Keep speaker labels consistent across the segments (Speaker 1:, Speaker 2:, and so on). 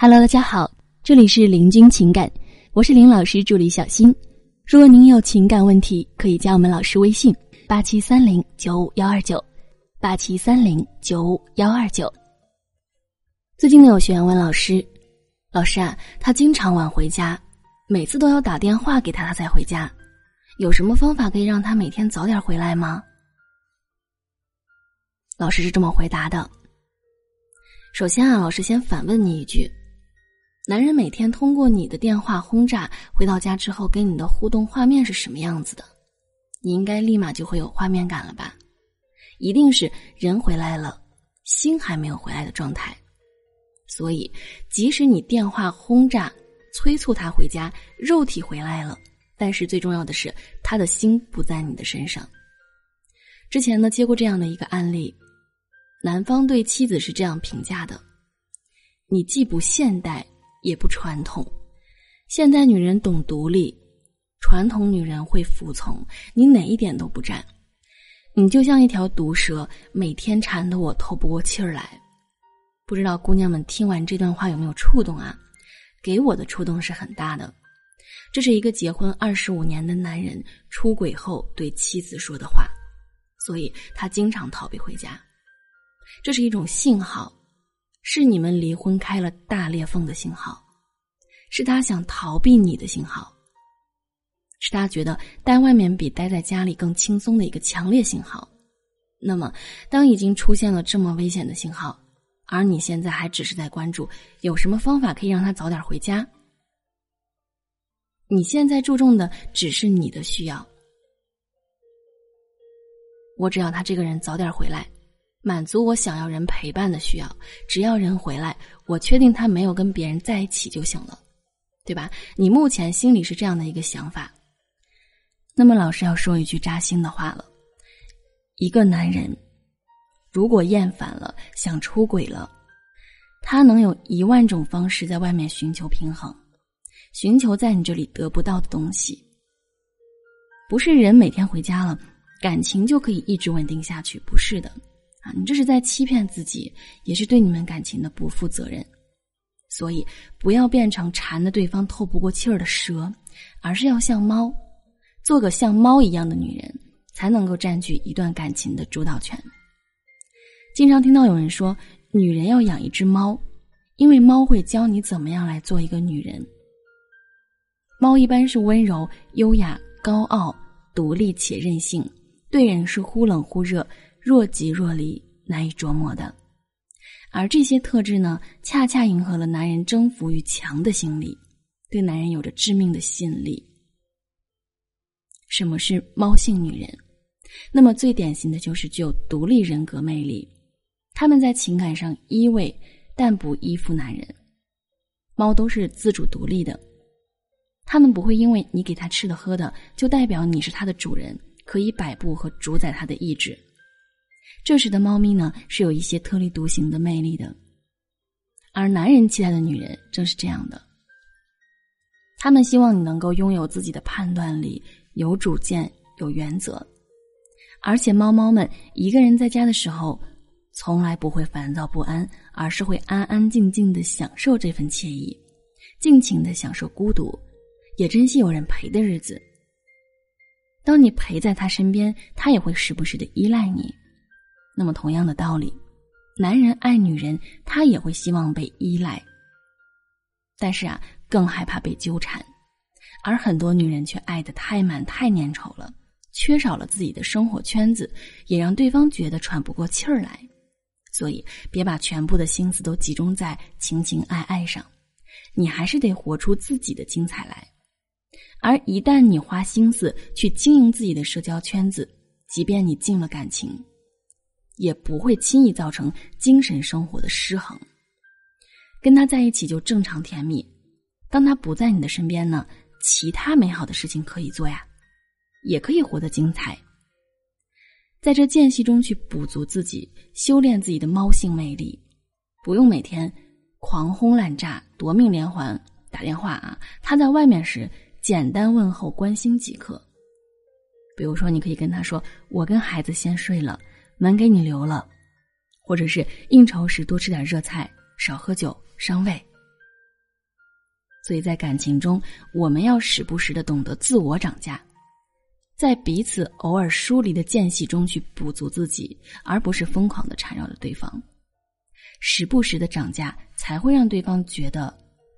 Speaker 1: Hello，大家好，这里是林君情感，我是林老师助理小新。如果您有情感问题，可以加我们老师微信：八七三零九五幺二九，八七三零九五幺二九。最近呢，有学员问老师：“老师啊，他经常晚回家，每次都要打电话给他，他才回家，有什么方法可以让他每天早点回来吗？”老师是这么回答的：首先啊，老师先反问你一句。男人每天通过你的电话轰炸，回到家之后跟你的互动画面是什么样子的？你应该立马就会有画面感了吧？一定是人回来了，心还没有回来的状态。所以，即使你电话轰炸催促他回家，肉体回来了，但是最重要的是他的心不在你的身上。之前呢，接过这样的一个案例，男方对妻子是这样评价的：“你既不现代。”也不传统，现代女人懂独立，传统女人会服从。你哪一点都不占，你就像一条毒蛇，每天缠得我透不过气儿来。不知道姑娘们听完这段话有没有触动啊？给我的触动是很大的。这是一个结婚二十五年的男人出轨后对妻子说的话，所以他经常逃避回家。这是一种信号。是你们离婚开了大裂缝的信号，是他想逃避你的信号，是他觉得待外面比待在家里更轻松的一个强烈信号。那么，当已经出现了这么危险的信号，而你现在还只是在关注有什么方法可以让他早点回家，你现在注重的只是你的需要，我只要他这个人早点回来。满足我想要人陪伴的需要，只要人回来，我确定他没有跟别人在一起就行了，对吧？你目前心里是这样的一个想法。那么，老师要说一句扎心的话了：一个男人如果厌烦了，想出轨了，他能有一万种方式在外面寻求平衡，寻求在你这里得不到的东西。不是人每天回家了，感情就可以一直稳定下去，不是的。你这是在欺骗自己，也是对你们感情的不负责任。所以，不要变成缠的对方透不过气儿的蛇，而是要像猫，做个像猫一样的女人，才能够占据一段感情的主导权。经常听到有人说，女人要养一只猫，因为猫会教你怎么样来做一个女人。猫一般是温柔、优雅、高傲、独立且任性，对人是忽冷忽热。若即若离，难以琢磨的，而这些特质呢，恰恰迎合了男人征服欲强的心理，对男人有着致命的吸引力。什么是猫性女人？那么最典型的就是具有独立人格魅力，他们在情感上依偎，但不依附男人。猫都是自主独立的，他们不会因为你给它吃的喝的，就代表你是它的主人，可以摆布和主宰它的意志。这时的猫咪呢，是有一些特立独行的魅力的，而男人期待的女人正是这样的。他们希望你能够拥有自己的判断力，有主见，有原则，而且猫猫们一个人在家的时候，从来不会烦躁不安，而是会安安静静的享受这份惬意，尽情的享受孤独，也珍惜有人陪的日子。当你陪在他身边，他也会时不时的依赖你。那么，同样的道理，男人爱女人，他也会希望被依赖，但是啊，更害怕被纠缠，而很多女人却爱的太满、太粘稠了，缺少了自己的生活圈子，也让对方觉得喘不过气儿来。所以，别把全部的心思都集中在情情爱爱上，你还是得活出自己的精彩来。而一旦你花心思去经营自己的社交圈子，即便你进了感情。也不会轻易造成精神生活的失衡。跟他在一起就正常甜蜜，当他不在你的身边呢，其他美好的事情可以做呀，也可以活得精彩。在这间隙中去补足自己，修炼自己的猫性魅力，不用每天狂轰滥炸、夺命连环打电话啊。他在外面时，简单问候、关心即可。比如说，你可以跟他说：“我跟孩子先睡了。”门给你留了，或者是应酬时多吃点热菜，少喝酒伤胃，所以在感情中，我们要时不时的懂得自我涨价，在彼此偶尔疏离的间隙中去补足自己，而不是疯狂的缠绕着对方。时不时的涨价，才会让对方觉得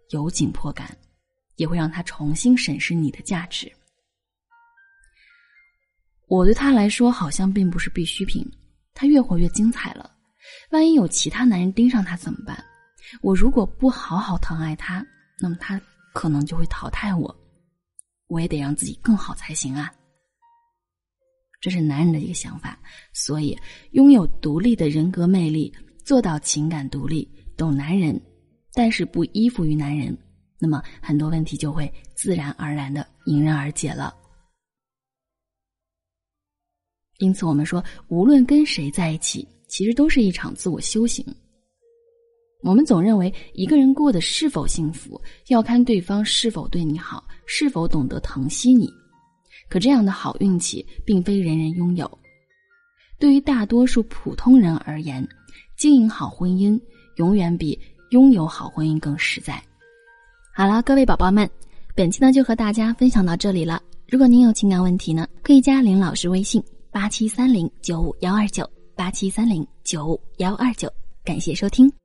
Speaker 1: 有紧迫感，也会让他重新审视你的价值。我对他来说好像并不是必需品，他越活越精彩了。万一有其他男人盯上他怎么办？我如果不好好疼爱他，那么他可能就会淘汰我。我也得让自己更好才行啊。这是男人的一个想法，所以拥有独立的人格魅力，做到情感独立，懂男人，但是不依附于男人，那么很多问题就会自然而然的迎刃而解了。因此，我们说，无论跟谁在一起，其实都是一场自我修行。我们总认为一个人过得是否幸福，要看对方是否对你好，是否懂得疼惜你。可这样的好运气，并非人人拥有。对于大多数普通人而言，经营好婚姻，永远比拥有好婚姻更实在。好了，各位宝宝们，本期呢就和大家分享到这里了。如果您有情感问题呢，可以加林老师微信。八七三零九五幺二九，八七三零九五幺二九，感谢收听。